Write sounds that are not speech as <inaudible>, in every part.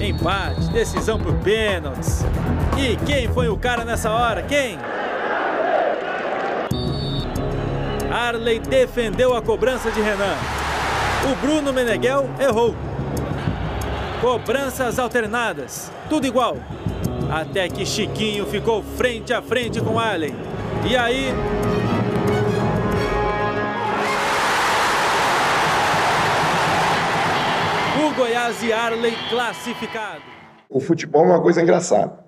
Empate, decisão por pênaltis. E quem foi o cara nessa hora? Quem? Arley defendeu a cobrança de Renan. O Bruno Meneghel errou. Cobranças alternadas, tudo igual. Até que Chiquinho ficou frente a frente com Arley. E aí, Goiás e Arley classificado. O futebol é uma coisa engraçada.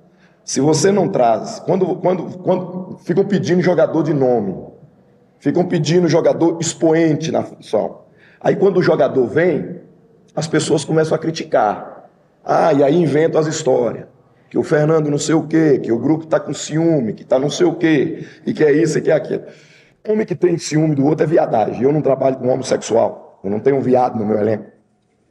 Se você não traz, quando, quando, quando ficam pedindo jogador de nome, ficam pedindo jogador expoente na função. Aí quando o jogador vem, as pessoas começam a criticar. Ah, e aí inventam as histórias. Que o Fernando não sei o quê, que o grupo está com ciúme, que está não sei o quê, e que é isso e que é aquilo. Homem que tem ciúme do outro é viadagem. Eu não trabalho com homossexual. Eu não tenho um viado no meu elenco.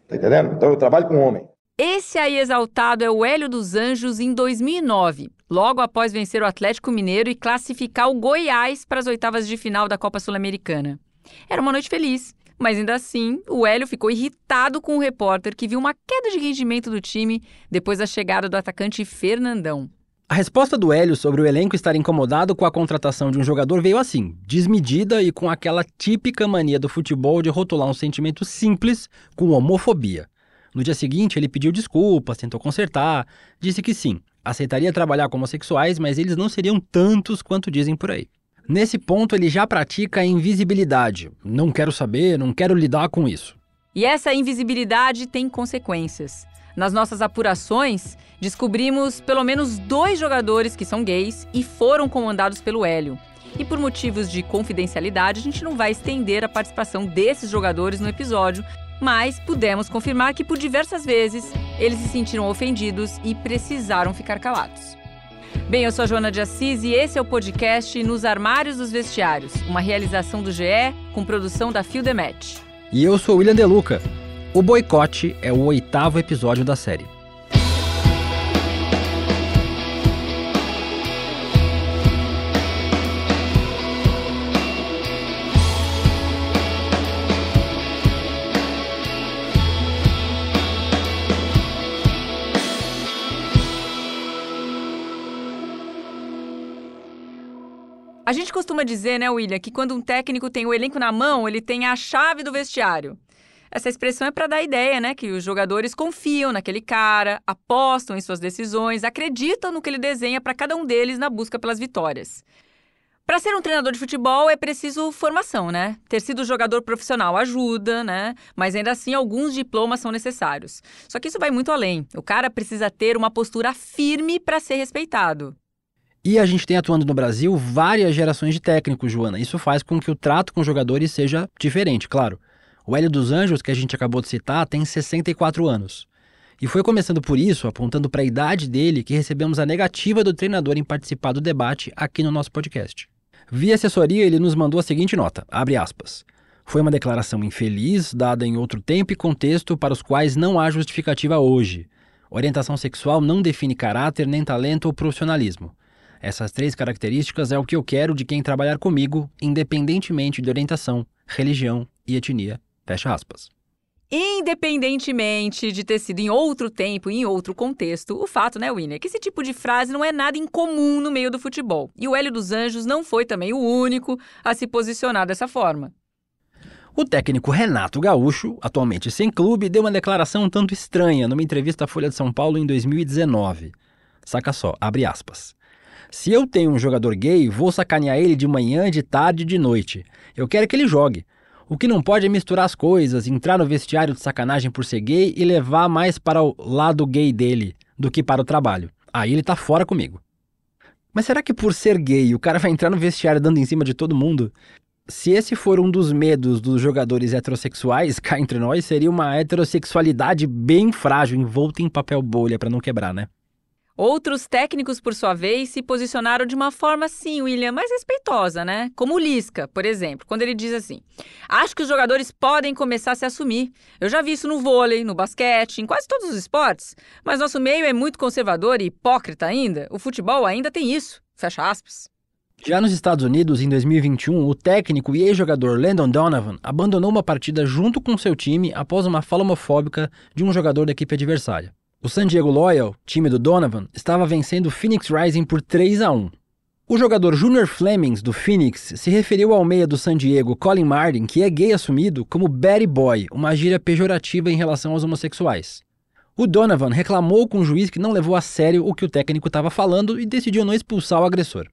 Tá entendendo? Então eu trabalho com homem. Esse aí exaltado é o Hélio dos Anjos em 2009, logo após vencer o Atlético Mineiro e classificar o Goiás para as oitavas de final da Copa Sul-Americana. Era uma noite feliz, mas ainda assim, o Hélio ficou irritado com o repórter que viu uma queda de rendimento do time depois da chegada do atacante Fernandão. A resposta do Hélio sobre o elenco estar incomodado com a contratação de um jogador veio assim, desmedida e com aquela típica mania do futebol de rotular um sentimento simples com homofobia. No dia seguinte, ele pediu desculpas, tentou consertar, disse que sim, aceitaria trabalhar com homossexuais, mas eles não seriam tantos quanto dizem por aí. Nesse ponto, ele já pratica a invisibilidade. Não quero saber, não quero lidar com isso. E essa invisibilidade tem consequências. Nas nossas apurações, descobrimos pelo menos dois jogadores que são gays e foram comandados pelo Hélio. E por motivos de confidencialidade, a gente não vai estender a participação desses jogadores no episódio, mas pudemos confirmar que por diversas vezes eles se sentiram ofendidos e precisaram ficar calados. Bem, eu sou a Joana de Assis e esse é o podcast Nos Armários dos Vestiários, uma realização do GE com produção da Fio Demet. E eu sou William Deluca. O Boicote é o oitavo episódio da série. A gente costuma dizer, né, William, que quando um técnico tem o elenco na mão, ele tem a chave do vestiário. Essa expressão é para dar a ideia, né, que os jogadores confiam naquele cara, apostam em suas decisões, acreditam no que ele desenha para cada um deles na busca pelas vitórias. Para ser um treinador de futebol é preciso formação, né? Ter sido jogador profissional ajuda, né? Mas ainda assim alguns diplomas são necessários. Só que isso vai muito além. O cara precisa ter uma postura firme para ser respeitado. E a gente tem atuando no Brasil várias gerações de técnicos, Joana. Isso faz com que o trato com os jogadores seja diferente, claro. O Hélio dos Anjos, que a gente acabou de citar, tem 64 anos. E foi começando por isso, apontando para a idade dele, que recebemos a negativa do treinador em participar do debate aqui no nosso podcast. Via assessoria, ele nos mandou a seguinte nota, abre aspas. Foi uma declaração infeliz, dada em outro tempo e contexto para os quais não há justificativa hoje. Orientação sexual não define caráter, nem talento ou profissionalismo. Essas três características é o que eu quero de quem trabalhar comigo, independentemente de orientação, religião e etnia. Fecha aspas. Independentemente de ter sido em outro tempo e em outro contexto, o fato, né, Winner, é que esse tipo de frase não é nada incomum no meio do futebol. E o Hélio dos Anjos não foi também o único a se posicionar dessa forma. O técnico Renato Gaúcho, atualmente sem clube, deu uma declaração um tanto estranha numa entrevista à Folha de São Paulo em 2019. Saca só, abre aspas. Se eu tenho um jogador gay, vou sacanear ele de manhã, de tarde e de noite. Eu quero que ele jogue. O que não pode é misturar as coisas, entrar no vestiário de sacanagem por ser gay e levar mais para o lado gay dele do que para o trabalho. Aí ele tá fora comigo. Mas será que por ser gay o cara vai entrar no vestiário dando em cima de todo mundo? Se esse for um dos medos dos jogadores heterossexuais, cá entre nós, seria uma heterossexualidade bem frágil, envolta em papel bolha para não quebrar, né? Outros técnicos, por sua vez, se posicionaram de uma forma, sim, William, mais respeitosa, né? Como o Lisca, por exemplo, quando ele diz assim: Acho que os jogadores podem começar a se assumir. Eu já vi isso no vôlei, no basquete, em quase todos os esportes. Mas nosso meio é muito conservador e hipócrita ainda. O futebol ainda tem isso. Fecha aspas. Já nos Estados Unidos, em 2021, o técnico e ex-jogador Landon Donovan abandonou uma partida junto com seu time após uma fala homofóbica de um jogador da equipe adversária. O San Diego Loyal, time do Donovan, estava vencendo o Phoenix Rising por 3 a 1. O jogador Junior Flemings, do Phoenix, se referiu ao meia do San Diego, Colin Martin, que é gay assumido, como Betty Boy, uma gíria pejorativa em relação aos homossexuais. O Donovan reclamou com o juiz que não levou a sério o que o técnico estava falando e decidiu não expulsar o agressor.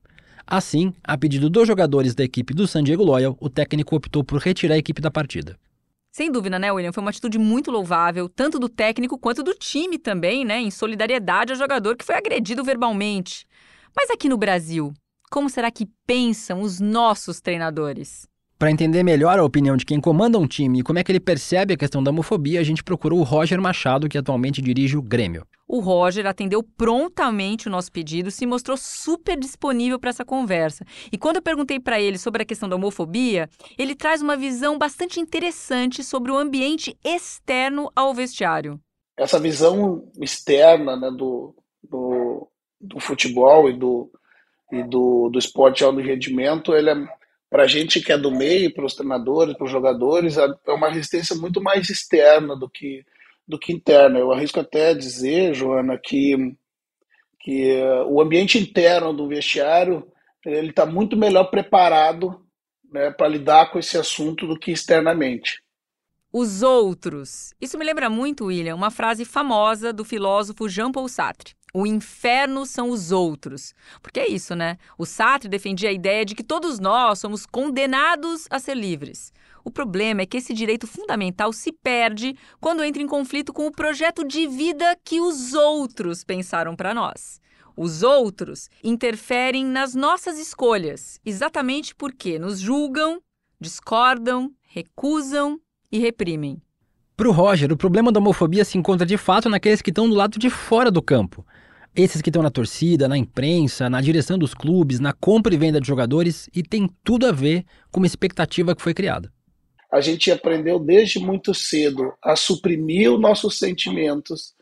Assim, a pedido dos jogadores da equipe do San Diego Loyal, o técnico optou por retirar a equipe da partida. Sem dúvida, né, William? Foi uma atitude muito louvável, tanto do técnico quanto do time também, né? Em solidariedade ao jogador que foi agredido verbalmente. Mas aqui no Brasil, como será que pensam os nossos treinadores? Para entender melhor a opinião de quem comanda um time e como é que ele percebe a questão da homofobia, a gente procurou o Roger Machado, que atualmente dirige o Grêmio. O Roger atendeu prontamente o nosso pedido, se mostrou super disponível para essa conversa. E quando eu perguntei para ele sobre a questão da homofobia, ele traz uma visão bastante interessante sobre o ambiente externo ao vestiário. Essa visão externa né, do, do, do futebol e do, e do, do esporte de alto rendimento, ele é, para a gente que é do meio, para os treinadores, para os jogadores, é, uma resistência muito mais externa do que, do que interna. Eu arrisco até dizer, Joana, que, que uh, o ambiente interno do vestiário ele está muito melhor preparado né, para lidar com esse assunto do que externamente. Os outros. Isso me lembra muito, William, uma frase famosa do filósofo Jean-Paul Sartre. O inferno são os outros. Porque é isso, né? O Sartre defendia a ideia de que todos nós somos condenados a ser livres. O problema é que esse direito fundamental se perde quando entra em conflito com o projeto de vida que os outros pensaram para nós. Os outros interferem nas nossas escolhas, exatamente porque nos julgam, discordam, recusam e reprimem. Para o Roger, o problema da homofobia se encontra de fato naqueles que estão do lado de fora do campo. Esses que estão na torcida, na imprensa, na direção dos clubes, na compra e venda de jogadores e tem tudo a ver com uma expectativa que foi criada. A gente aprendeu desde muito cedo a suprimir os nossos sentimentos,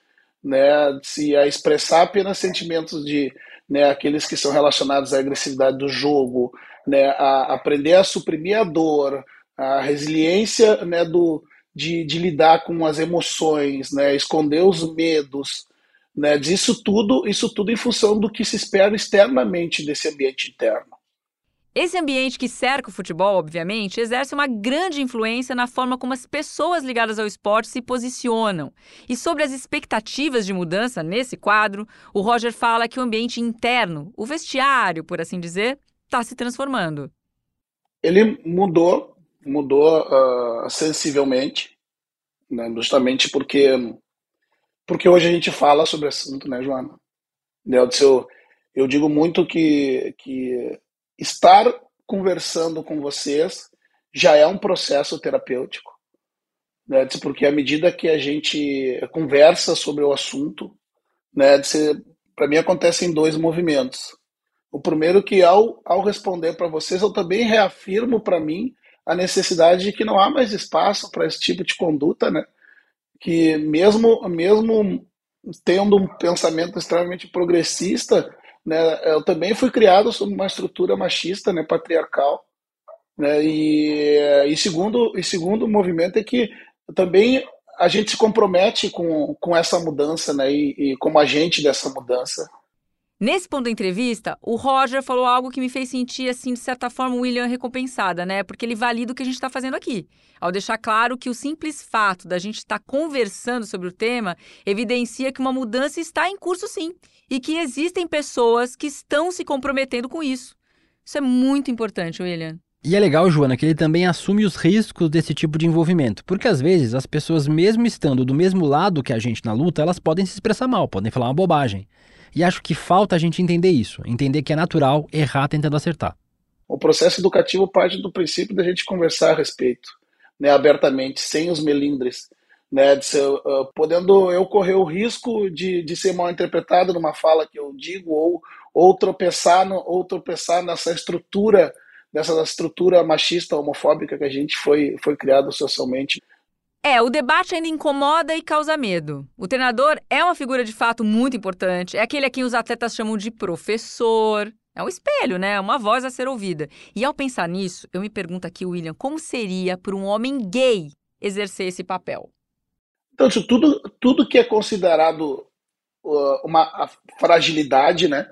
né, se a expressar apenas sentimentos de né, aqueles que são relacionados à agressividade do jogo, né, a aprender a suprimir a dor, a resiliência né, do, de, de lidar com as emoções, né, esconder os medos, né, disso tudo, isso tudo em função do que se espera externamente desse ambiente interno. Esse ambiente que cerca o futebol, obviamente, exerce uma grande influência na forma como as pessoas ligadas ao esporte se posicionam. E sobre as expectativas de mudança nesse quadro, o Roger fala que o ambiente interno, o vestiário, por assim dizer, está se transformando. Ele mudou, mudou uh, sensivelmente, né, justamente porque porque hoje a gente fala sobre assunto, né, Joana? Eu, eu digo muito que, que estar conversando com vocês já é um processo terapêutico, né? Porque à medida que a gente conversa sobre o assunto, né, para mim acontecem dois movimentos. O primeiro que ao, ao responder para vocês, eu também reafirmo para mim a necessidade de que não há mais espaço para esse tipo de conduta, né? que mesmo, mesmo tendo um pensamento extremamente progressista, né, eu também fui criado sob uma estrutura machista, né, patriarcal, né, e, e segundo e segundo movimento é que também a gente se compromete com, com essa mudança, né, e, e como agente dessa mudança. Nesse ponto da entrevista, o Roger falou algo que me fez sentir, assim, de certa forma, o William recompensada, né? Porque ele valida o que a gente está fazendo aqui. Ao deixar claro que o simples fato da gente estar tá conversando sobre o tema evidencia que uma mudança está em curso, sim. E que existem pessoas que estão se comprometendo com isso. Isso é muito importante, William. E é legal, Joana, que ele também assume os riscos desse tipo de envolvimento, porque às vezes as pessoas, mesmo estando do mesmo lado que a gente na luta, elas podem se expressar mal, podem falar uma bobagem. E acho que falta a gente entender isso, entender que é natural errar tentando acertar. O processo educativo parte do princípio da gente conversar a respeito, né, abertamente, sem os melindres, né, ser, uh, podendo eu correr o risco de, de ser mal interpretado numa fala que eu digo ou, ou tropeçar no, ou tropeçar nessa estrutura dessa estrutura machista homofóbica que a gente foi foi criado socialmente. É, o debate ainda incomoda e causa medo. O treinador é uma figura de fato muito importante, é aquele a quem os atletas chamam de professor. É um espelho, né? É uma voz a ser ouvida. E ao pensar nisso, eu me pergunto aqui, William, como seria para um homem gay exercer esse papel? Então, tudo, tudo que é considerado uma fragilidade, né,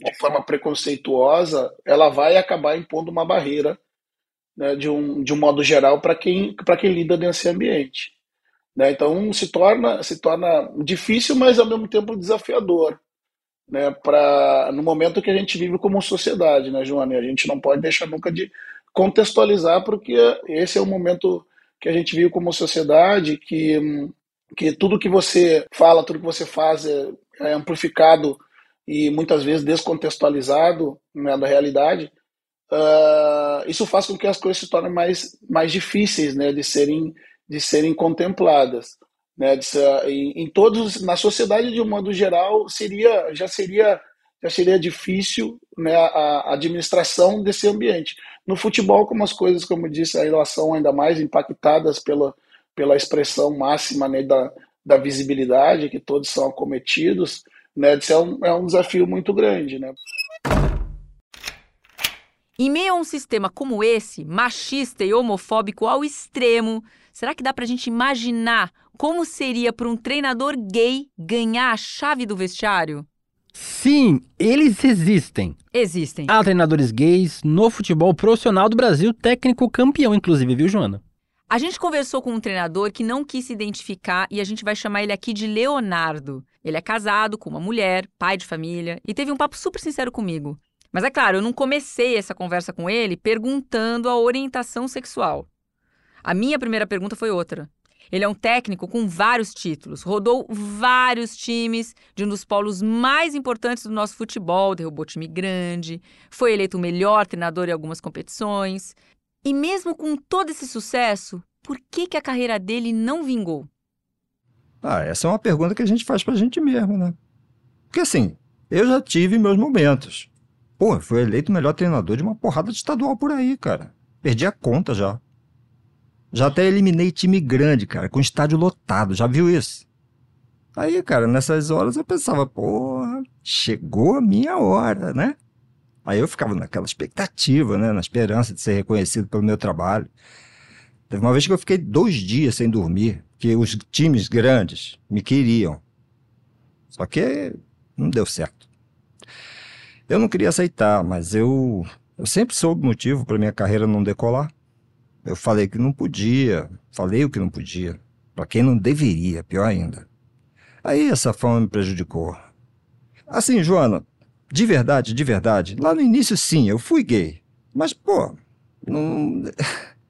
de forma preconceituosa, ela vai acabar impondo uma barreira né, de, um, de um modo geral para quem, quem lida nesse ambiente. Né? Então se torna, se torna difícil, mas ao mesmo tempo desafiador. Né, pra, no momento que a gente vive como sociedade, né, Joana? E a gente não pode deixar nunca de contextualizar, porque esse é o momento que a gente vive como sociedade, que, que tudo que você fala, tudo que você faz é, é amplificado e muitas vezes descontextualizado né, da realidade. Uh, isso faz com que as coisas se tornem mais, mais difíceis né, de serem de serem contempladas. Né, de em, em, todos, na sociedade de um modo geral, seria já seria já seria difícil né, a, a administração desse ambiente. No futebol, como as coisas, como eu disse, a relação ainda mais impactadas pela, pela expressão máxima né, da, da visibilidade, que todos são acometidos, né, é um, é um desafio muito grande. Né? Em meio a um sistema como esse, machista e homofóbico ao extremo, Será que dá para a gente imaginar como seria para um treinador gay ganhar a chave do vestiário? Sim, eles existem. Existem. Há treinadores gays no futebol profissional do Brasil, técnico campeão, inclusive, viu, Joana? A gente conversou com um treinador que não quis se identificar e a gente vai chamar ele aqui de Leonardo. Ele é casado com uma mulher, pai de família e teve um papo super sincero comigo. Mas é claro, eu não comecei essa conversa com ele perguntando a orientação sexual. A minha primeira pergunta foi outra. Ele é um técnico com vários títulos, rodou vários times de um dos polos mais importantes do nosso futebol, derrubou time grande, foi eleito o melhor treinador em algumas competições. E mesmo com todo esse sucesso, por que, que a carreira dele não vingou? Ah, essa é uma pergunta que a gente faz pra gente mesmo, né? Porque assim, eu já tive meus momentos. Pô, fui eleito o melhor treinador de uma porrada de estadual por aí, cara. Perdi a conta já. Já até eliminei time grande, cara, com estádio lotado. Já viu isso? Aí, cara, nessas horas eu pensava, porra, chegou a minha hora, né? Aí eu ficava naquela expectativa, né? Na esperança de ser reconhecido pelo meu trabalho. Teve uma vez que eu fiquei dois dias sem dormir, que os times grandes me queriam. Só que não deu certo. Eu não queria aceitar, mas eu, eu sempre soube motivo para minha carreira não decolar. Eu falei que não podia, falei o que não podia, para quem não deveria, pior ainda. Aí essa fama me prejudicou. Assim, Joana, de verdade, de verdade, lá no início sim, eu fui gay. Mas, pô, não.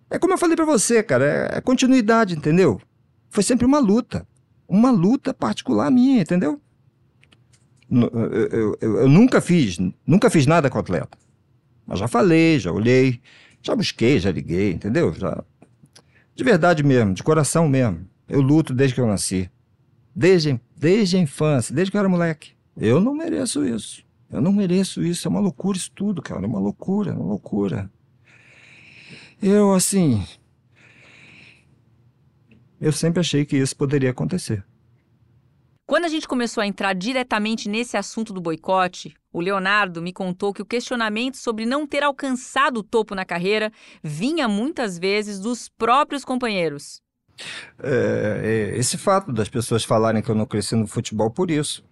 É como eu falei para você, cara, é, é continuidade, entendeu? Foi sempre uma luta. Uma luta particular minha, entendeu? Eu, eu, eu, nunca fiz, nunca fiz nada com atleta. Mas já falei, já olhei, já busquei, já liguei, entendeu? Já... De verdade mesmo, de coração mesmo. Eu luto desde que eu nasci. Desde, desde a infância, desde que eu era moleque. Eu não mereço isso. Eu não mereço isso. É uma loucura isso tudo, cara. É uma loucura, é uma loucura. Eu, assim. Eu sempre achei que isso poderia acontecer. Quando a gente começou a entrar diretamente nesse assunto do boicote, o Leonardo me contou que o questionamento sobre não ter alcançado o topo na carreira vinha muitas vezes dos próprios companheiros. É, é, esse fato das pessoas falarem que eu não cresci no futebol por isso.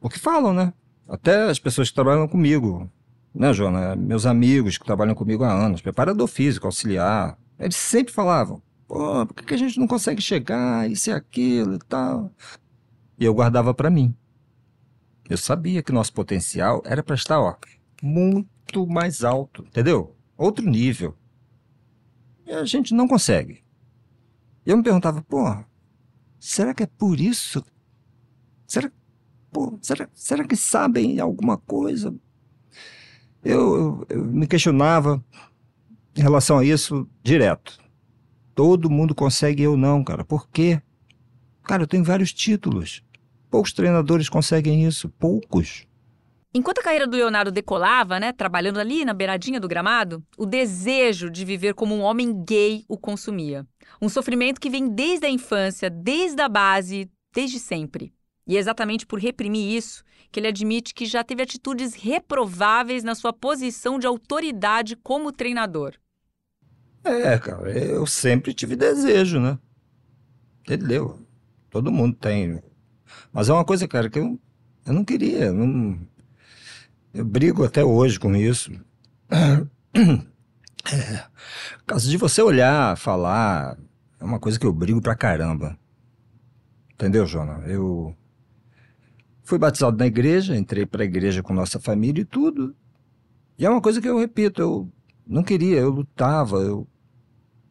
Porque falam, né? Até as pessoas que trabalham comigo, né, Joana? Meus amigos que trabalham comigo há anos, preparador físico, auxiliar, eles sempre falavam: pô, por que a gente não consegue chegar, isso e aquilo e tal? E eu guardava para mim. Eu sabia que nosso potencial era para estar, ó, muito mais alto, entendeu? Outro nível. E a gente não consegue. E eu me perguntava, pô, será que é por isso? Será, pô, será, será que sabem alguma coisa? Eu, eu, eu me questionava em relação a isso direto. Todo mundo consegue, eu não, cara. Por quê? Cara, eu tenho vários títulos. Poucos treinadores conseguem isso, poucos. Enquanto a carreira do Leonardo decolava, né, trabalhando ali na beiradinha do gramado, o desejo de viver como um homem gay o consumia. Um sofrimento que vem desde a infância, desde a base, desde sempre. E é exatamente por reprimir isso que ele admite que já teve atitudes reprováveis na sua posição de autoridade como treinador. É, cara, eu sempre tive desejo, né? Entendeu? Todo mundo tem. Mas é uma coisa, cara, que eu, eu não queria. Não, eu brigo até hoje com isso. <clears throat> É, caso de você olhar, falar, é uma coisa que eu brigo pra caramba. Entendeu, Jona? Eu fui batizado na igreja, entrei pra igreja com nossa família e tudo. E é uma coisa que eu repito, eu não queria, eu lutava, eu...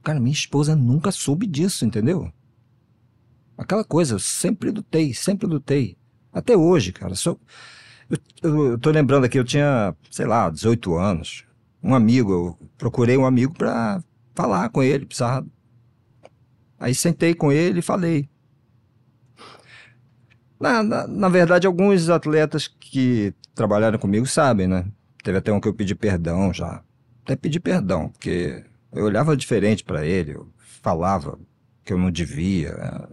Cara, minha esposa nunca soube disso, entendeu? Aquela coisa, eu sempre lutei, sempre lutei. Até hoje, cara. Sou... Eu, eu, eu tô lembrando aqui, eu tinha, sei lá, 18 anos. Um amigo, eu procurei um amigo pra falar com ele, precisava. Aí sentei com ele e falei. Na, na, na verdade, alguns atletas que trabalharam comigo sabem, né? Teve até um que eu pedi perdão já. Até pedi perdão, porque eu olhava diferente para ele, eu falava que eu não devia.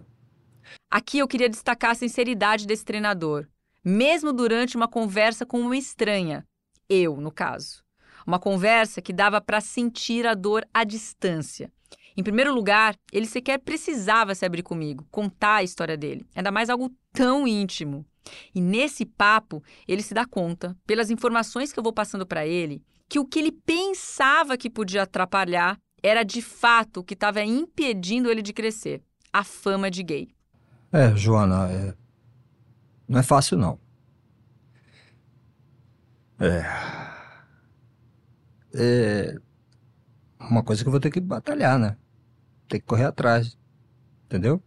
Aqui eu queria destacar a sinceridade desse treinador, mesmo durante uma conversa com uma estranha, eu, no caso. Uma conversa que dava para sentir a dor à distância. Em primeiro lugar, ele sequer precisava se abrir comigo, contar a história dele, ainda mais algo tão íntimo. E nesse papo, ele se dá conta, pelas informações que eu vou passando para ele, que o que ele pensava que podia atrapalhar era de fato o que estava impedindo ele de crescer a fama de gay. É, Joana, é... não é fácil não. É. É. Uma coisa que eu vou ter que batalhar, né? Ter que correr atrás. Entendeu?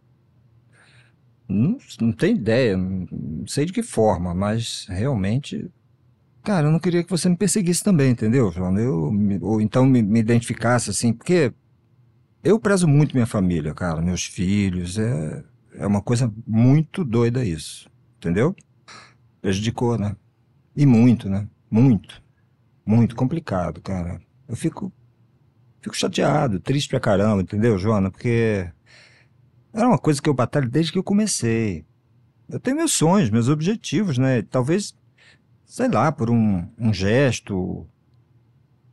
Não, não tenho ideia, não sei de que forma, mas realmente. Cara, eu não queria que você me perseguisse também, entendeu, João? Eu, ou então me, me identificasse assim, porque eu prezo muito minha família, cara, meus filhos. É, é uma coisa muito doida isso, entendeu? Prejudicou, né? E muito, né? Muito. Muito complicado, cara. Eu fico. Fico chateado, triste pra caramba, entendeu, Joana? Porque era uma coisa que eu batalho desde que eu comecei. Eu tenho meus sonhos, meus objetivos, né? Talvez, sei lá, por um, um gesto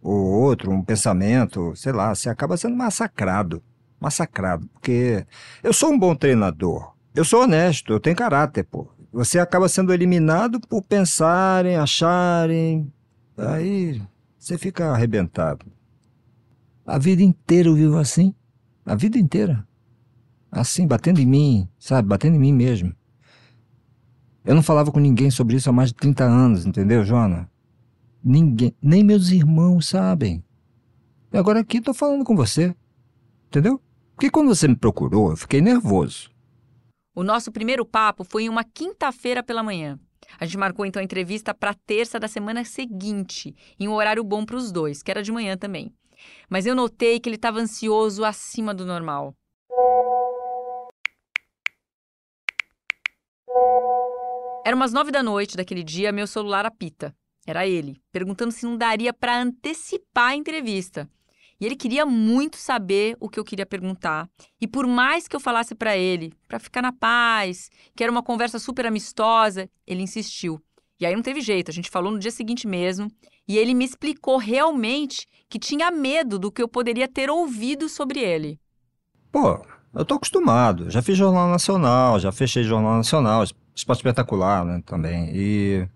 ou outro, um pensamento, sei lá, você acaba sendo massacrado. Massacrado. Porque eu sou um bom treinador. Eu sou honesto, eu tenho caráter, pô. Você acaba sendo eliminado por pensarem, acharem. Aí você fica arrebentado. A vida inteira eu vivo assim. A vida inteira assim, batendo em mim, sabe? Batendo em mim mesmo. Eu não falava com ninguém sobre isso há mais de 30 anos, entendeu, Joana? Ninguém, nem meus irmãos sabem. E agora aqui tô falando com você. Entendeu? Porque quando você me procurou, eu fiquei nervoso. O nosso primeiro papo foi em uma quinta-feira pela manhã. A gente marcou então a entrevista para terça da semana seguinte, em um horário bom para os dois, que era de manhã também. Mas eu notei que ele estava ansioso acima do normal. Era umas nove da noite daquele dia, meu celular apita. Era ele, perguntando se não daria para antecipar a entrevista. E ele queria muito saber o que eu queria perguntar. E por mais que eu falasse para ele, para ficar na paz, que era uma conversa super amistosa, ele insistiu. E aí não teve jeito, a gente falou no dia seguinte mesmo, e ele me explicou realmente que tinha medo do que eu poderia ter ouvido sobre ele. Pô, eu tô acostumado, já fiz jornal nacional, já fechei jornal nacional, esporte espetacular, né, também. E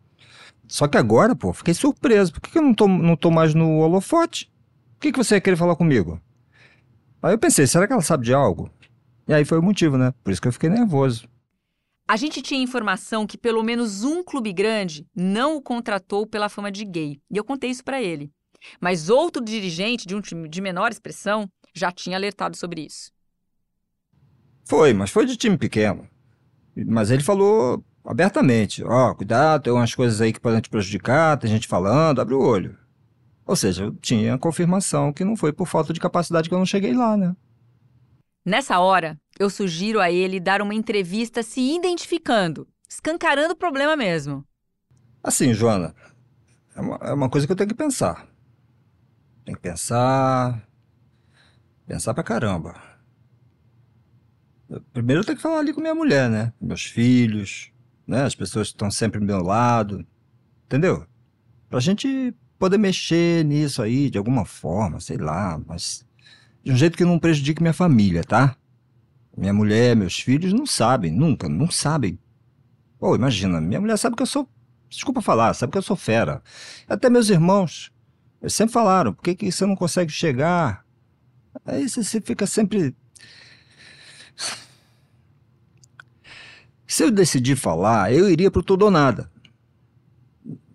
só que agora, pô, fiquei surpreso. Por que, eu não tô, não tô mais no holofote? O que, que você ia querer falar comigo? Aí eu pensei, será que ela sabe de algo? E aí foi o motivo, né? Por isso que eu fiquei nervoso. A gente tinha informação que pelo menos um clube grande não o contratou pela fama de gay. E eu contei isso para ele. Mas outro dirigente de um time de menor expressão já tinha alertado sobre isso. Foi, mas foi de time pequeno. Mas ele falou abertamente: ó, oh, cuidado, tem umas coisas aí que podem te prejudicar, tem gente falando, abre o olho. Ou seja, eu tinha a confirmação que não foi por falta de capacidade que eu não cheguei lá, né? Nessa hora, eu sugiro a ele dar uma entrevista se identificando, escancarando o problema mesmo. Assim, Joana, é uma, é uma coisa que eu tenho que pensar. Tem que pensar. Pensar pra caramba. Primeiro eu tenho que falar ali com minha mulher, né? Meus filhos, né? As pessoas que estão sempre do meu lado. Entendeu? Pra gente poder mexer nisso aí de alguma forma, sei lá, mas de um jeito que não prejudique minha família, tá? Minha mulher, meus filhos não sabem, nunca, não sabem. Pô, imagina, minha mulher sabe que eu sou. Desculpa falar, sabe que eu sou fera. Até meus irmãos. Eles sempre falaram, por que, que você não consegue chegar? Aí você, fica sempre. Se eu decidir falar, eu iria pro tudo ou nada.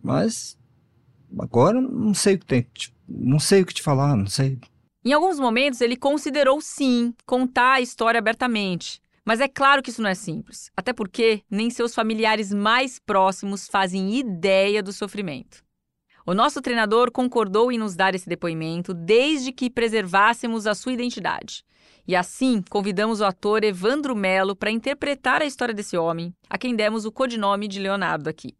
Mas agora não sei o que tem, não sei o que te falar, não sei. Em alguns momentos, ele considerou sim contar a história abertamente. Mas é claro que isso não é simples, até porque nem seus familiares mais próximos fazem ideia do sofrimento. O nosso treinador concordou em nos dar esse depoimento desde que preservássemos a sua identidade. E assim, convidamos o ator Evandro Melo para interpretar a história desse homem, a quem demos o codinome de Leonardo aqui.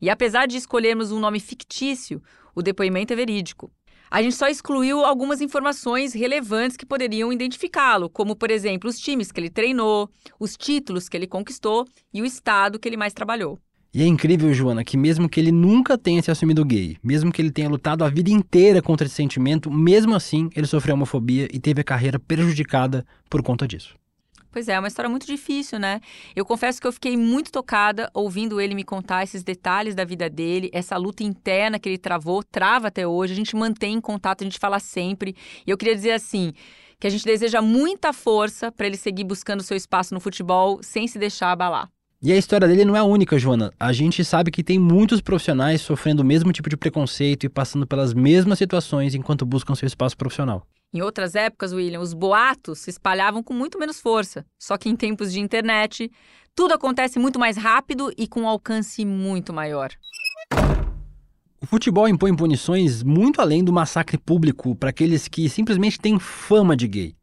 E apesar de escolhermos um nome fictício, o depoimento é verídico. A gente só excluiu algumas informações relevantes que poderiam identificá-lo, como, por exemplo, os times que ele treinou, os títulos que ele conquistou e o estado que ele mais trabalhou. E é incrível, Joana, que mesmo que ele nunca tenha se assumido gay, mesmo que ele tenha lutado a vida inteira contra esse sentimento, mesmo assim ele sofreu homofobia e teve a carreira prejudicada por conta disso. Pois é, é uma história muito difícil, né? Eu confesso que eu fiquei muito tocada ouvindo ele me contar esses detalhes da vida dele, essa luta interna que ele travou, trava até hoje. A gente mantém em contato, a gente fala sempre. E eu queria dizer assim, que a gente deseja muita força para ele seguir buscando seu espaço no futebol sem se deixar abalar. E a história dele não é única, Joana. A gente sabe que tem muitos profissionais sofrendo o mesmo tipo de preconceito e passando pelas mesmas situações enquanto buscam seu espaço profissional. Em outras épocas, William, os boatos se espalhavam com muito menos força. Só que em tempos de internet, tudo acontece muito mais rápido e com um alcance muito maior. O futebol impõe punições muito além do massacre público para aqueles que simplesmente têm fama de gay.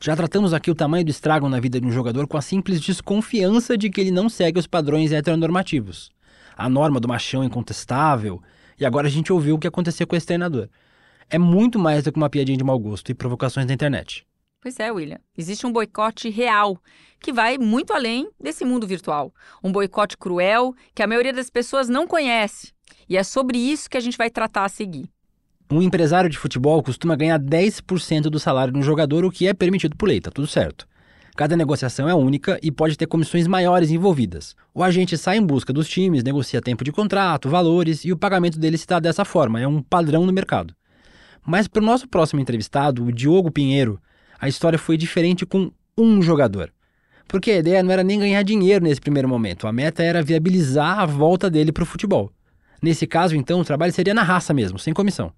Já tratamos aqui o tamanho do estrago na vida de um jogador com a simples desconfiança de que ele não segue os padrões heteronormativos. A norma do machão incontestável, e agora a gente ouviu o que aconteceu com esse treinador é muito mais do que uma piadinha de mau gosto e provocações na internet. Pois é, William. Existe um boicote real, que vai muito além desse mundo virtual. Um boicote cruel que a maioria das pessoas não conhece. E é sobre isso que a gente vai tratar a seguir. Um empresário de futebol costuma ganhar 10% do salário de um jogador, o que é permitido por lei, tá tudo certo. Cada negociação é única e pode ter comissões maiores envolvidas. O agente sai em busca dos times, negocia tempo de contrato, valores e o pagamento dele se dá dessa forma, é um padrão no mercado. Mas para o nosso próximo entrevistado, o Diogo Pinheiro, a história foi diferente com um jogador. Porque a ideia não era nem ganhar dinheiro nesse primeiro momento, a meta era viabilizar a volta dele para o futebol. Nesse caso, então, o trabalho seria na raça mesmo, sem comissão.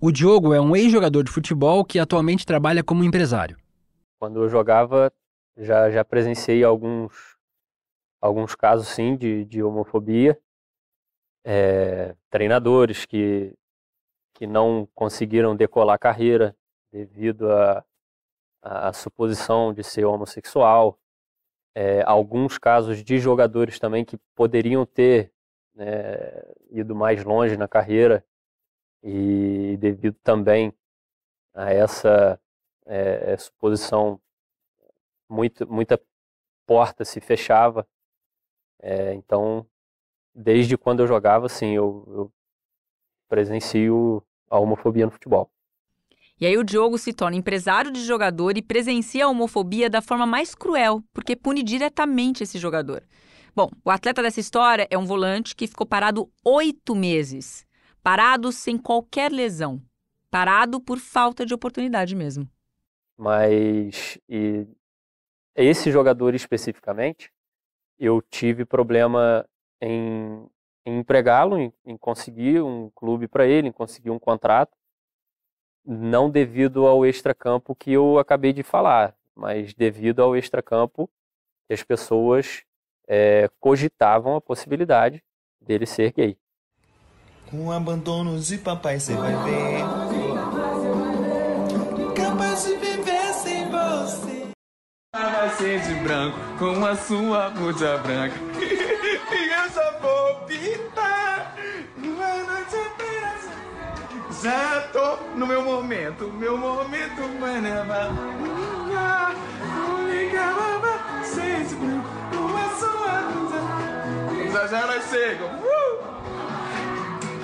O Diogo é um ex-jogador de futebol que atualmente trabalha como empresário. Quando eu jogava, já, já presenciei alguns, alguns casos, sim, de, de homofobia. É, treinadores que que não conseguiram decolar a carreira devido à a, a, suposição de ser homossexual. É, alguns casos de jogadores também que poderiam ter né, ido mais longe na carreira e devido também a essa é, é suposição muito, muita porta se fechava é, então desde quando eu jogava assim eu, eu presencio a homofobia no futebol. E aí o Diogo se torna empresário de jogador e presencia a homofobia da forma mais cruel, porque pune diretamente esse jogador. Bom, o atleta dessa história é um volante que ficou parado oito meses. Parado sem qualquer lesão. Parado por falta de oportunidade mesmo. Mas e esse jogador especificamente, eu tive problema em em empregá-lo, em, em conseguir um clube para ele, em conseguir um contrato, não devido ao extracampo que eu acabei de falar, mas devido ao extracampo que as pessoas é, cogitavam a possibilidade dele ser gay. Com abandono de papai você vai ver. Capaz de viver sem você. Vai ser de branco com a sua blusa branca. Noite Já tô no meu momento, meu momento vai levar. Seis com a sua blusa. Já já nós chegamos. Uh!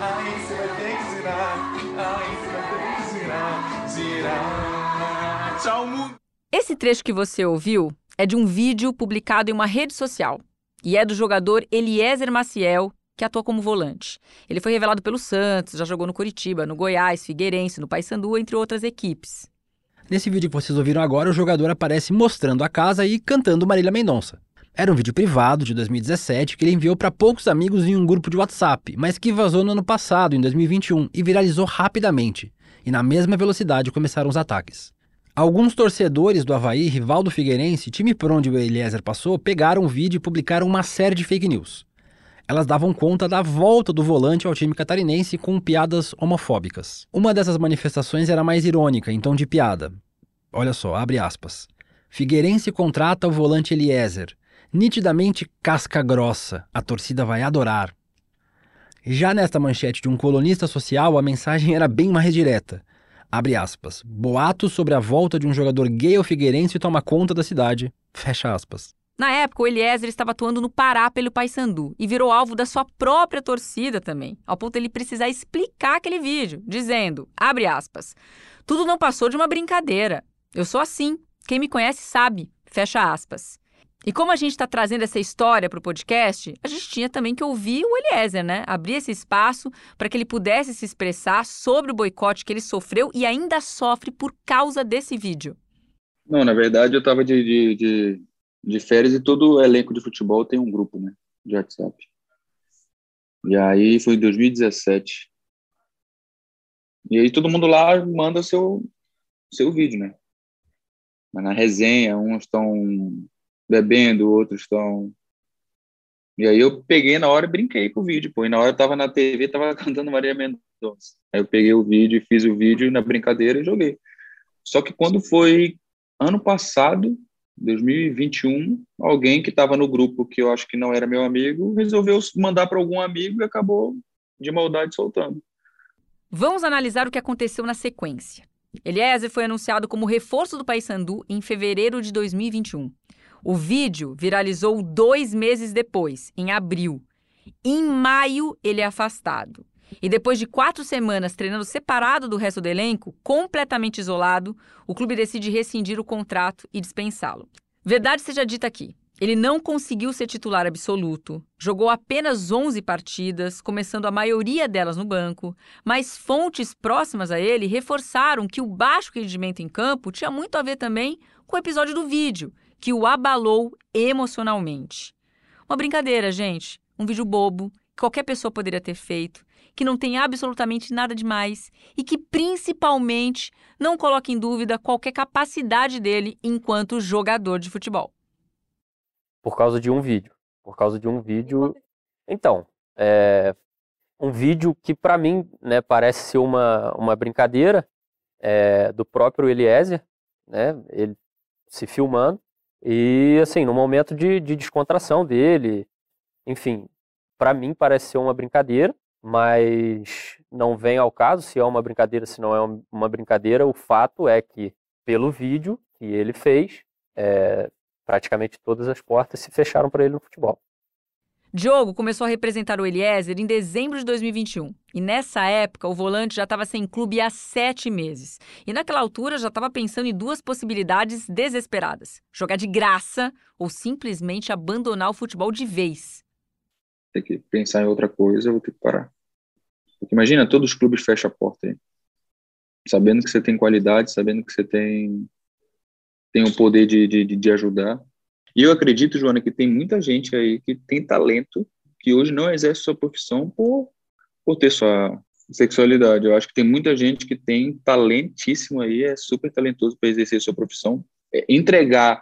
Aí você vai ter que girar. Aí você vai ter que girar. Girar. Tchau, mundo. Esse trecho que você ouviu é de um vídeo publicado em uma rede social. e é do jogador Eliezer Maciel, que atua como volante. Ele foi revelado pelo Santos, já jogou no Curitiba, no Goiás, Figueirense, no Paysandu, entre outras equipes. Nesse vídeo que vocês ouviram agora, o jogador aparece mostrando a casa e cantando Marília Mendonça. Era um vídeo privado de 2017 que ele enviou para poucos amigos em um grupo de WhatsApp, mas que vazou no ano passado, em 2021, e viralizou rapidamente. E na mesma velocidade começaram os ataques. Alguns torcedores do Havaí, rival do Figueirense, time por onde o Eliezer passou, pegaram o vídeo e publicaram uma série de fake news. Elas davam conta da volta do volante ao time catarinense com piadas homofóbicas. Uma dessas manifestações era mais irônica, em tom de piada. Olha só, abre aspas. Figueirense contrata o volante Eliezer. Nitidamente casca grossa, a torcida vai adorar. Já nesta manchete de um colunista social, a mensagem era bem mais direta. Abre aspas. Boatos sobre a volta de um jogador gay ao Figueirense toma conta da cidade. Fecha aspas. Na época, o Eliezer estava atuando no Pará pelo Paysandu e virou alvo da sua própria torcida também, ao ponto de ele precisar explicar aquele vídeo, dizendo, abre aspas, tudo não passou de uma brincadeira. Eu sou assim. Quem me conhece sabe. Fecha aspas. E como a gente está trazendo essa história para o podcast, a gente tinha também que ouvir o Eliezer, né? Abrir esse espaço para que ele pudesse se expressar sobre o boicote que ele sofreu e ainda sofre por causa desse vídeo. Não, na verdade eu estava de, de, de, de, férias e todo elenco de futebol tem um grupo, né? De WhatsApp. E aí foi em 2017. E aí todo mundo lá manda seu, seu vídeo, né? Mas na resenha, uns estão bebendo, outros estão. E aí eu peguei na hora e brinquei com o vídeo, pô. E na hora eu tava na TV, tava <laughs> cantando Maria Mendonça. Aí eu peguei o vídeo fiz o vídeo na brincadeira e joguei. Só que quando foi ano passado, 2021, alguém que estava no grupo que eu acho que não era meu amigo, resolveu mandar para algum amigo e acabou de maldade soltando. Vamos analisar o que aconteceu na sequência. Eliezer foi anunciado como reforço do Paysandu em fevereiro de 2021. O vídeo viralizou dois meses depois, em abril. Em maio, ele é afastado. E depois de quatro semanas treinando separado do resto do elenco, completamente isolado, o clube decide rescindir o contrato e dispensá-lo. Verdade seja dita aqui, ele não conseguiu ser titular absoluto, jogou apenas 11 partidas, começando a maioria delas no banco, mas fontes próximas a ele reforçaram que o baixo rendimento em campo tinha muito a ver também com o episódio do vídeo, que o abalou emocionalmente. Uma brincadeira, gente. Um vídeo bobo, que qualquer pessoa poderia ter feito, que não tem absolutamente nada demais e que principalmente não coloca em dúvida qualquer capacidade dele enquanto jogador de futebol. Por causa de um vídeo. Por causa de um vídeo. Então, é um vídeo que para mim né, parece ser uma, uma brincadeira é, do próprio Eliezer, né, ele se filmando, e, assim, no momento de, de descontração dele, enfim, para mim parece ser uma brincadeira, mas não vem ao caso se é uma brincadeira, se não é uma brincadeira. O fato é que, pelo vídeo que ele fez, é, praticamente todas as portas se fecharam para ele no futebol. Diogo começou a representar o Eliezer em dezembro de 2021. E nessa época, o volante já estava sem clube há sete meses. E naquela altura já estava pensando em duas possibilidades desesperadas: jogar de graça ou simplesmente abandonar o futebol de vez. Tem que pensar em outra coisa, eu vou ter que parar. Porque imagina, todos os clubes fecham a porta aí. Sabendo que você tem qualidade, sabendo que você tem, tem o poder de, de, de ajudar e eu acredito, Joana, que tem muita gente aí que tem talento, que hoje não exerce sua profissão por, por ter sua sexualidade. Eu acho que tem muita gente que tem talentíssimo aí, é super talentoso para exercer sua profissão, é, entregar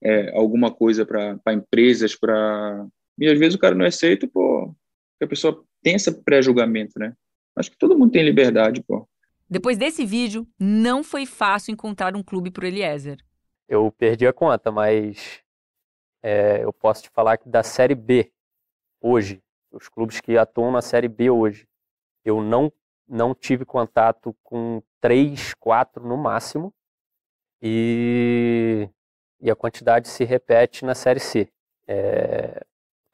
é, alguma coisa para empresas, para e às vezes o cara não aceita, pô, a pessoa tem esse pré-julgamento, né? Acho que todo mundo tem liberdade, pô. Depois desse vídeo, não foi fácil encontrar um clube para Eliezer. Eu perdi a conta, mas é, eu posso te falar que da Série B, hoje, os clubes que atuam na Série B hoje, eu não, não tive contato com três, quatro no máximo, e, e a quantidade se repete na Série C. É,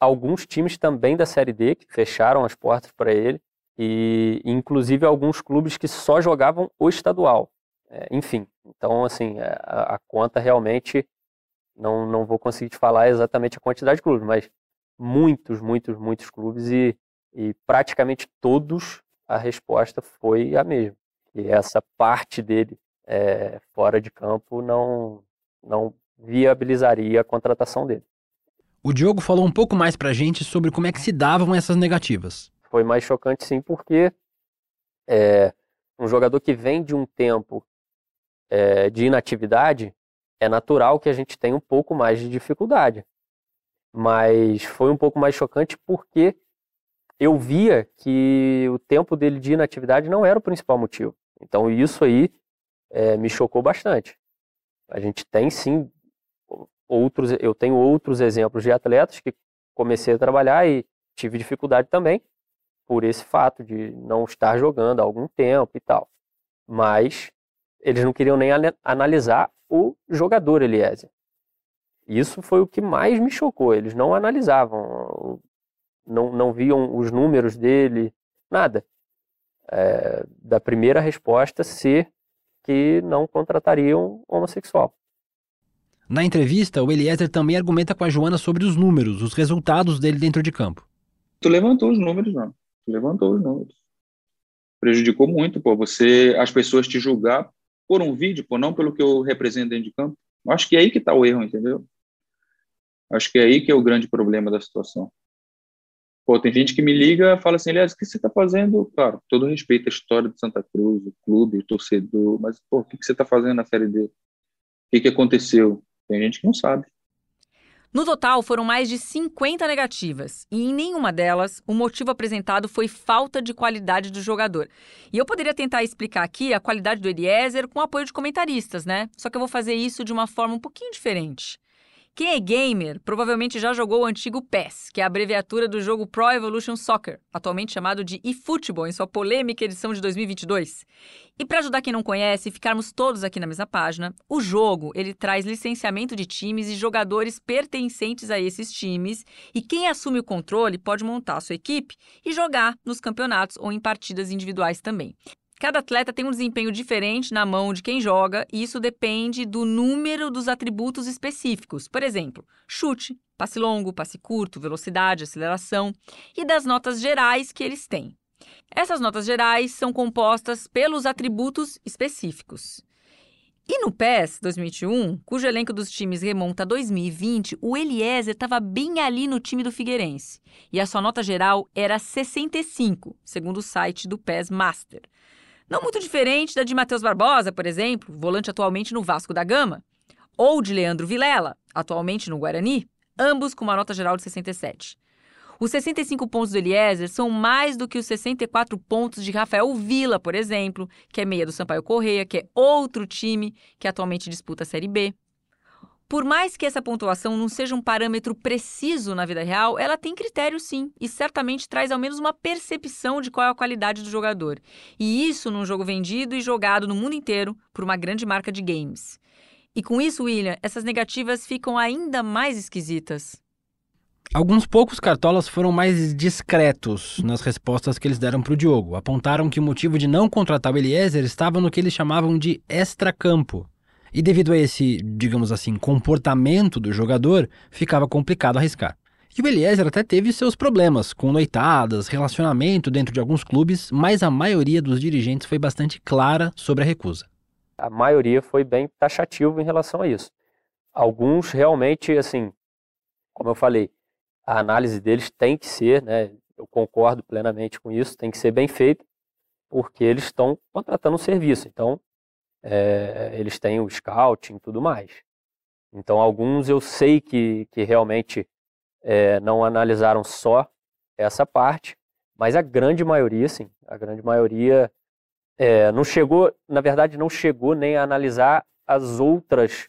alguns times também da Série D que fecharam as portas para ele, e inclusive alguns clubes que só jogavam o estadual. É, enfim, então assim, é, a, a conta realmente não, não vou conseguir te falar exatamente a quantidade de clubes, mas muitos, muitos, muitos clubes e, e praticamente todos a resposta foi a mesma. E essa parte dele é, fora de campo não, não viabilizaria a contratação dele. O Diogo falou um pouco mais pra gente sobre como é que se davam essas negativas. Foi mais chocante sim, porque é, um jogador que vem de um tempo é, de inatividade, é natural que a gente tenha um pouco mais de dificuldade. Mas foi um pouco mais chocante porque eu via que o tempo dele de inatividade não era o principal motivo. Então isso aí é, me chocou bastante. A gente tem sim outros, eu tenho outros exemplos de atletas que comecei a trabalhar e tive dificuldade também por esse fato de não estar jogando há algum tempo e tal. Mas eles não queriam nem analisar o jogador Eliezer. Isso foi o que mais me chocou. Eles não analisavam, não, não viam os números dele, nada. É, da primeira resposta ser que não contratariam homossexual. Na entrevista, o Eliezer também argumenta com a Joana sobre os números, os resultados dele dentro de campo. Tu levantou os números, não. Tu levantou os números. Prejudicou muito, pô, você, as pessoas te julgar por um vídeo, pô, não pelo que eu represento dentro de campo. Acho que é aí que está o erro, entendeu? Acho que é aí que é o grande problema da situação. Pô, tem gente que me liga fala assim, aliás, o que você está fazendo? Claro, todo respeito à história de Santa Cruz, o clube, o torcedor, mas, pô, o que você está fazendo na Série D? O que, que aconteceu? Tem gente que não sabe. No total, foram mais de 50 negativas, e em nenhuma delas o motivo apresentado foi falta de qualidade do jogador. E eu poderia tentar explicar aqui a qualidade do Eliezer com apoio de comentaristas, né? Só que eu vou fazer isso de uma forma um pouquinho diferente. Quem é gamer provavelmente já jogou o antigo PES, que é a abreviatura do jogo Pro Evolution Soccer, atualmente chamado de eFootball em sua polêmica edição de 2022. E para ajudar quem não conhece e ficarmos todos aqui na mesma página, o jogo ele traz licenciamento de times e jogadores pertencentes a esses times, e quem assume o controle pode montar a sua equipe e jogar nos campeonatos ou em partidas individuais também. Cada atleta tem um desempenho diferente na mão de quem joga, e isso depende do número dos atributos específicos. Por exemplo, chute, passe longo, passe curto, velocidade, aceleração e das notas gerais que eles têm. Essas notas gerais são compostas pelos atributos específicos. E no PES 2021, cujo elenco dos times remonta a 2020, o Eliezer estava bem ali no time do Figueirense. E a sua nota geral era 65, segundo o site do PES Master. Não muito diferente da de Matheus Barbosa, por exemplo, volante atualmente no Vasco da Gama, ou de Leandro Vilela, atualmente no Guarani, ambos com uma nota geral de 67. Os 65 pontos do Eliezer são mais do que os 64 pontos de Rafael Vila, por exemplo, que é meia do Sampaio Correia, que é outro time que atualmente disputa a Série B. Por mais que essa pontuação não seja um parâmetro preciso na vida real, ela tem critério sim, e certamente traz ao menos uma percepção de qual é a qualidade do jogador. E isso num jogo vendido e jogado no mundo inteiro por uma grande marca de games. E com isso, William, essas negativas ficam ainda mais esquisitas. Alguns poucos cartolas foram mais discretos nas respostas que eles deram para o Diogo. Apontaram que o motivo de não contratar o Eliezer estava no que eles chamavam de extracampo. E devido a esse, digamos assim, comportamento do jogador, ficava complicado arriscar. E o Eliezer até teve seus problemas com noitadas, relacionamento dentro de alguns clubes, mas a maioria dos dirigentes foi bastante clara sobre a recusa. A maioria foi bem taxativo em relação a isso. Alguns realmente, assim, como eu falei, a análise deles tem que ser, né? Eu concordo plenamente com isso, tem que ser bem feita, porque eles estão contratando um serviço. Então, é, eles têm o scouting e tudo mais. Então, alguns eu sei que, que realmente é, não analisaram só essa parte, mas a grande maioria, sim. A grande maioria é, não chegou, na verdade, não chegou nem a analisar as outras,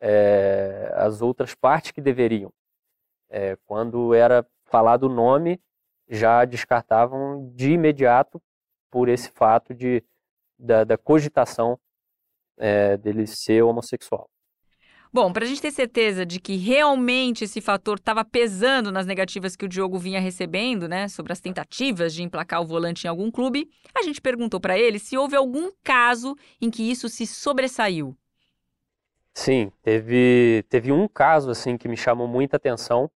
é, as outras partes que deveriam. Quando era falado o nome, já descartavam de imediato por esse fato de, da, da cogitação é, dele ser homossexual. Bom, para a gente ter certeza de que realmente esse fator estava pesando nas negativas que o Diogo vinha recebendo, né, sobre as tentativas de emplacar o volante em algum clube, a gente perguntou para ele se houve algum caso em que isso se sobressaiu. Sim, teve, teve um caso assim que me chamou muita atenção,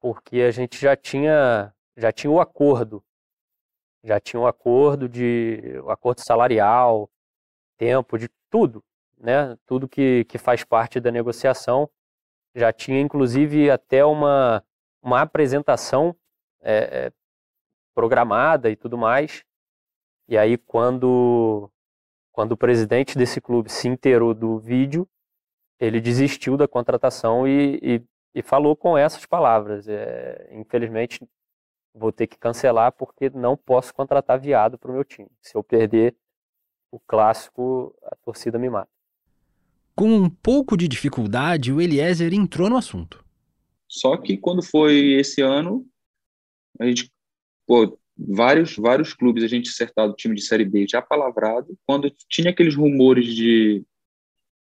porque a gente já tinha já tinha o acordo, já tinha o acordo de o acordo salarial, tempo, de tudo, né? Tudo que, que faz parte da negociação. Já tinha inclusive até uma uma apresentação é, é, programada e tudo mais. E aí quando quando o presidente desse clube se inteirou do vídeo, ele desistiu da contratação e, e, e falou com essas palavras: é, infelizmente vou ter que cancelar porque não posso contratar viado para o meu time. Se eu perder o clássico, a torcida me mata. Com um pouco de dificuldade, o Eliezer entrou no assunto. Só que quando foi esse ano, a gente, pô, vários, vários clubes a gente acertado o time de Série B já palavrado, quando tinha aqueles rumores de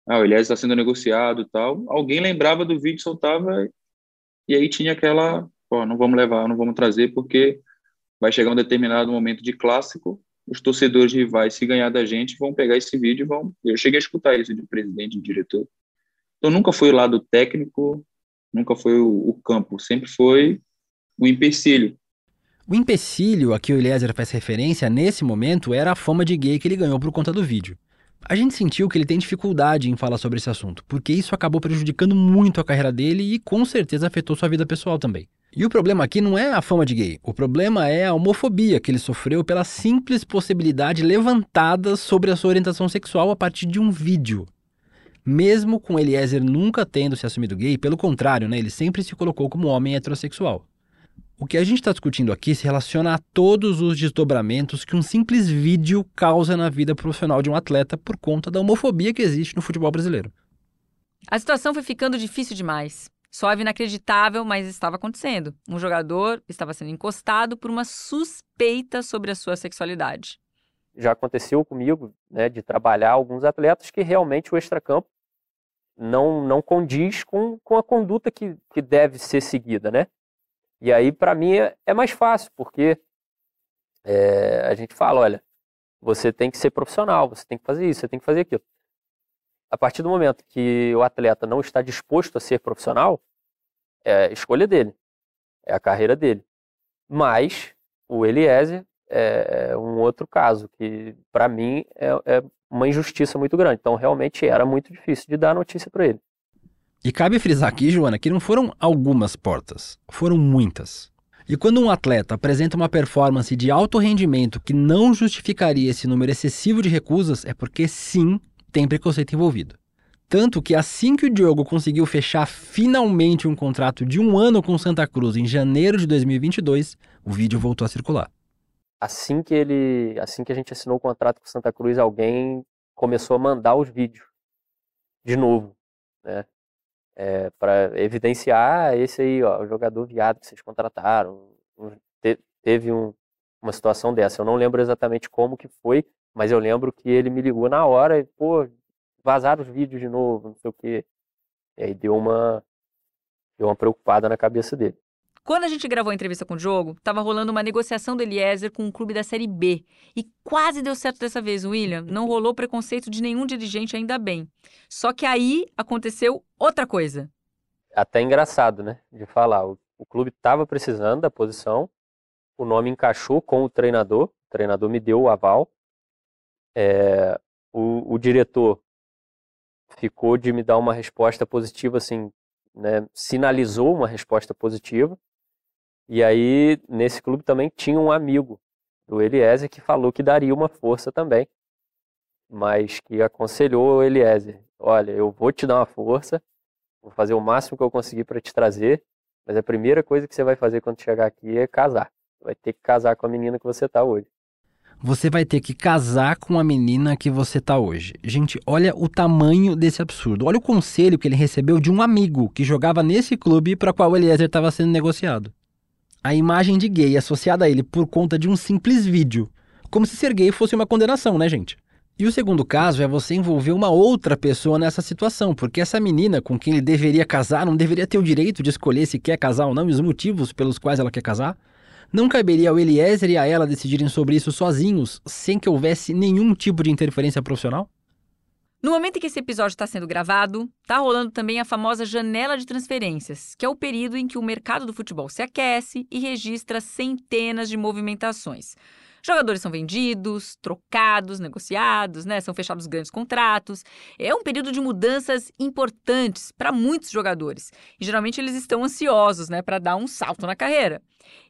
ah, o Eliezer está sendo negociado e tal, alguém lembrava do vídeo, soltava e aí tinha aquela, pô, não vamos levar, não vamos trazer porque vai chegar um determinado momento de clássico, os torcedores rivais, se ganhar da gente, vão pegar esse vídeo e vão... Eu cheguei a escutar isso de presidente, de diretor. Então nunca foi o lado técnico, nunca foi o, o campo, sempre foi o empecilho. O empecilho a que o Eliezer faz referência nesse momento era a fama de gay que ele ganhou por conta do vídeo. A gente sentiu que ele tem dificuldade em falar sobre esse assunto, porque isso acabou prejudicando muito a carreira dele e com certeza afetou sua vida pessoal também. E o problema aqui não é a fama de gay, o problema é a homofobia que ele sofreu pela simples possibilidade levantada sobre a sua orientação sexual a partir de um vídeo. Mesmo com Eliezer nunca tendo se assumido gay, pelo contrário, né, ele sempre se colocou como homem heterossexual. O que a gente está discutindo aqui se relaciona a todos os desdobramentos que um simples vídeo causa na vida profissional de um atleta por conta da homofobia que existe no futebol brasileiro. A situação foi ficando difícil demais. Suave inacreditável, mas estava acontecendo. Um jogador estava sendo encostado por uma suspeita sobre a sua sexualidade. Já aconteceu comigo, né, de trabalhar alguns atletas que realmente o extracampo não, não condiz com, com a conduta que, que deve ser seguida, né? E aí, para mim, é, é, mais fácil, porque é, a gente fala, olha, você tem que ser profissional, você tem que fazer isso, você tem que fazer aquilo. A partir do momento que o atleta não está disposto a ser profissional, é escolha dele, é a carreira dele. Mas o Eliezer é um outro caso, que para mim é, é uma injustiça muito grande. Então, realmente era muito difícil de dar notícia para ele. E cabe frisar aqui, Joana, que não foram algumas portas, foram muitas. E quando um atleta apresenta uma performance de alto rendimento que não justificaria esse número excessivo de recusas, é porque sim, tem preconceito envolvido. Tanto que assim que o Diogo conseguiu fechar finalmente um contrato de um ano com Santa Cruz em janeiro de 2022, o vídeo voltou a circular assim que ele, assim que a gente assinou o contrato com Santa Cruz, alguém começou a mandar os vídeos de novo, né? É, para evidenciar esse aí, ó, o jogador viado que vocês contrataram. Te, teve um, uma situação dessa. Eu não lembro exatamente como que foi, mas eu lembro que ele me ligou na hora e, pô, vazaram os vídeos de novo, não sei o quê. E aí deu uma, deu uma preocupada na cabeça dele. Quando a gente gravou a entrevista com o Diogo, estava rolando uma negociação do Eliezer com um clube da Série B. E quase deu certo dessa vez, William. Não rolou preconceito de nenhum dirigente, ainda bem. Só que aí aconteceu outra coisa. Até engraçado, né? De falar. O, o clube estava precisando da posição, o nome encaixou com o treinador, o treinador me deu o aval. É, o, o diretor ficou de me dar uma resposta positiva, assim, né, sinalizou uma resposta positiva. E aí, nesse clube também tinha um amigo do Eliezer que falou que daria uma força também, mas que aconselhou o Eliezer: olha, eu vou te dar uma força, vou fazer o máximo que eu conseguir para te trazer, mas a primeira coisa que você vai fazer quando chegar aqui é casar. Vai ter que casar com a menina que você está hoje. Você vai ter que casar com a menina que você tá hoje. Gente, olha o tamanho desse absurdo. Olha o conselho que ele recebeu de um amigo que jogava nesse clube para qual o Eliezer estava sendo negociado a imagem de gay associada a ele por conta de um simples vídeo. Como se ser gay fosse uma condenação, né, gente? E o segundo caso é você envolver uma outra pessoa nessa situação, porque essa menina com quem ele deveria casar não deveria ter o direito de escolher se quer casar ou não e os motivos pelos quais ela quer casar. Não caberia ao Eliezer e a ela decidirem sobre isso sozinhos, sem que houvesse nenhum tipo de interferência profissional? No momento em que esse episódio está sendo gravado, está rolando também a famosa janela de transferências, que é o período em que o mercado do futebol se aquece e registra centenas de movimentações. Jogadores são vendidos, trocados, negociados, né? São fechados grandes contratos. É um período de mudanças importantes para muitos jogadores. E geralmente eles estão ansiosos, né, para dar um salto na carreira.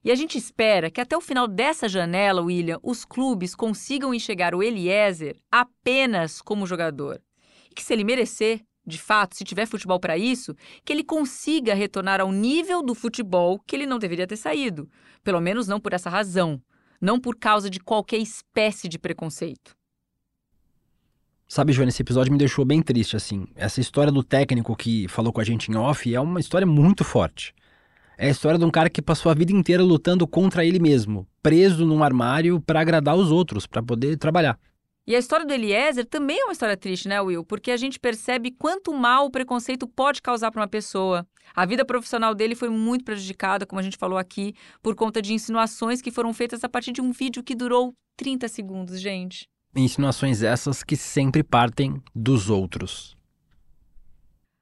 E a gente espera que até o final dessa janela, William, os clubes consigam enxergar o Eliezer apenas como jogador. E que se ele merecer, de fato, se tiver futebol para isso, que ele consiga retornar ao nível do futebol que ele não deveria ter saído. Pelo menos não por essa razão não por causa de qualquer espécie de preconceito. Sabe, Joana, esse episódio me deixou bem triste, assim. Essa história do técnico que falou com a gente em off é uma história muito forte. É a história de um cara que passou a vida inteira lutando contra ele mesmo, preso num armário para agradar os outros, para poder trabalhar. E a história do Eliezer também é uma história triste, né, Will? Porque a gente percebe quanto mal o preconceito pode causar para uma pessoa. A vida profissional dele foi muito prejudicada, como a gente falou aqui, por conta de insinuações que foram feitas a partir de um vídeo que durou 30 segundos, gente. Insinuações essas que sempre partem dos outros.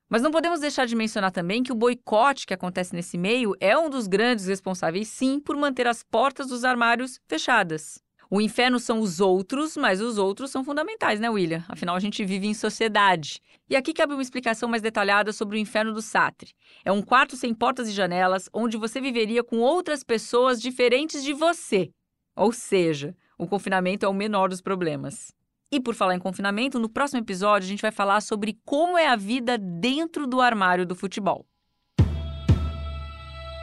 Mas não podemos deixar de mencionar também que o boicote que acontece nesse meio é um dos grandes responsáveis, sim, por manter as portas dos armários fechadas. O inferno são os outros, mas os outros são fundamentais, né, William? Afinal, a gente vive em sociedade. E aqui cabe uma explicação mais detalhada sobre o inferno do Sartre. É um quarto sem portas e janelas, onde você viveria com outras pessoas diferentes de você. Ou seja, o confinamento é o menor dos problemas. E por falar em confinamento, no próximo episódio a gente vai falar sobre como é a vida dentro do armário do futebol.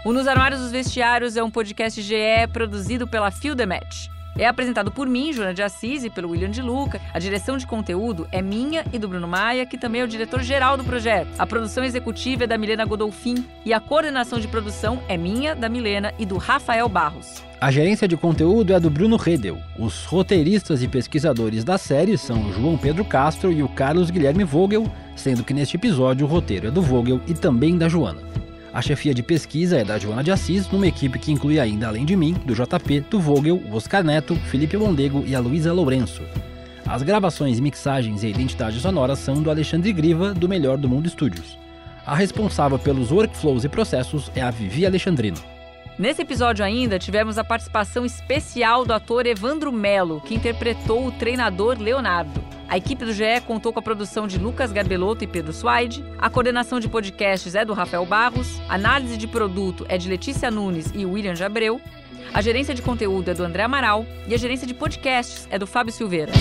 O Nos Armários dos Vestiários é um podcast GE produzido pela The Match. É apresentado por mim, Joana de Assis, e pelo William de Luca. A direção de conteúdo é minha e do Bruno Maia, que também é o diretor-geral do projeto. A produção executiva é da Milena Godolfin e a coordenação de produção é minha, da Milena e do Rafael Barros. A gerência de conteúdo é do Bruno Redel. Os roteiristas e pesquisadores da série são João Pedro Castro e o Carlos Guilherme Vogel, sendo que neste episódio o roteiro é do Vogel e também da Joana. A chefia de pesquisa é da Joana de Assis, numa equipe que inclui ainda, além de mim, do JP, do Vogel, o Oscar Neto, Felipe Mondego e a Luísa Lourenço. As gravações, mixagens e identidade sonora são do Alexandre Griva, do Melhor do Mundo Studios. A responsável pelos workflows e processos é a Vivi Alexandrino. Nesse episódio ainda, tivemos a participação especial do ator Evandro Melo, que interpretou o treinador Leonardo. A equipe do GE contou com a produção de Lucas Garbelotto e Pedro Suaide. A coordenação de podcasts é do Rafael Barros. A análise de produto é de Letícia Nunes e William Jabreu. A gerência de conteúdo é do André Amaral. E a gerência de podcasts é do Fábio Silveira.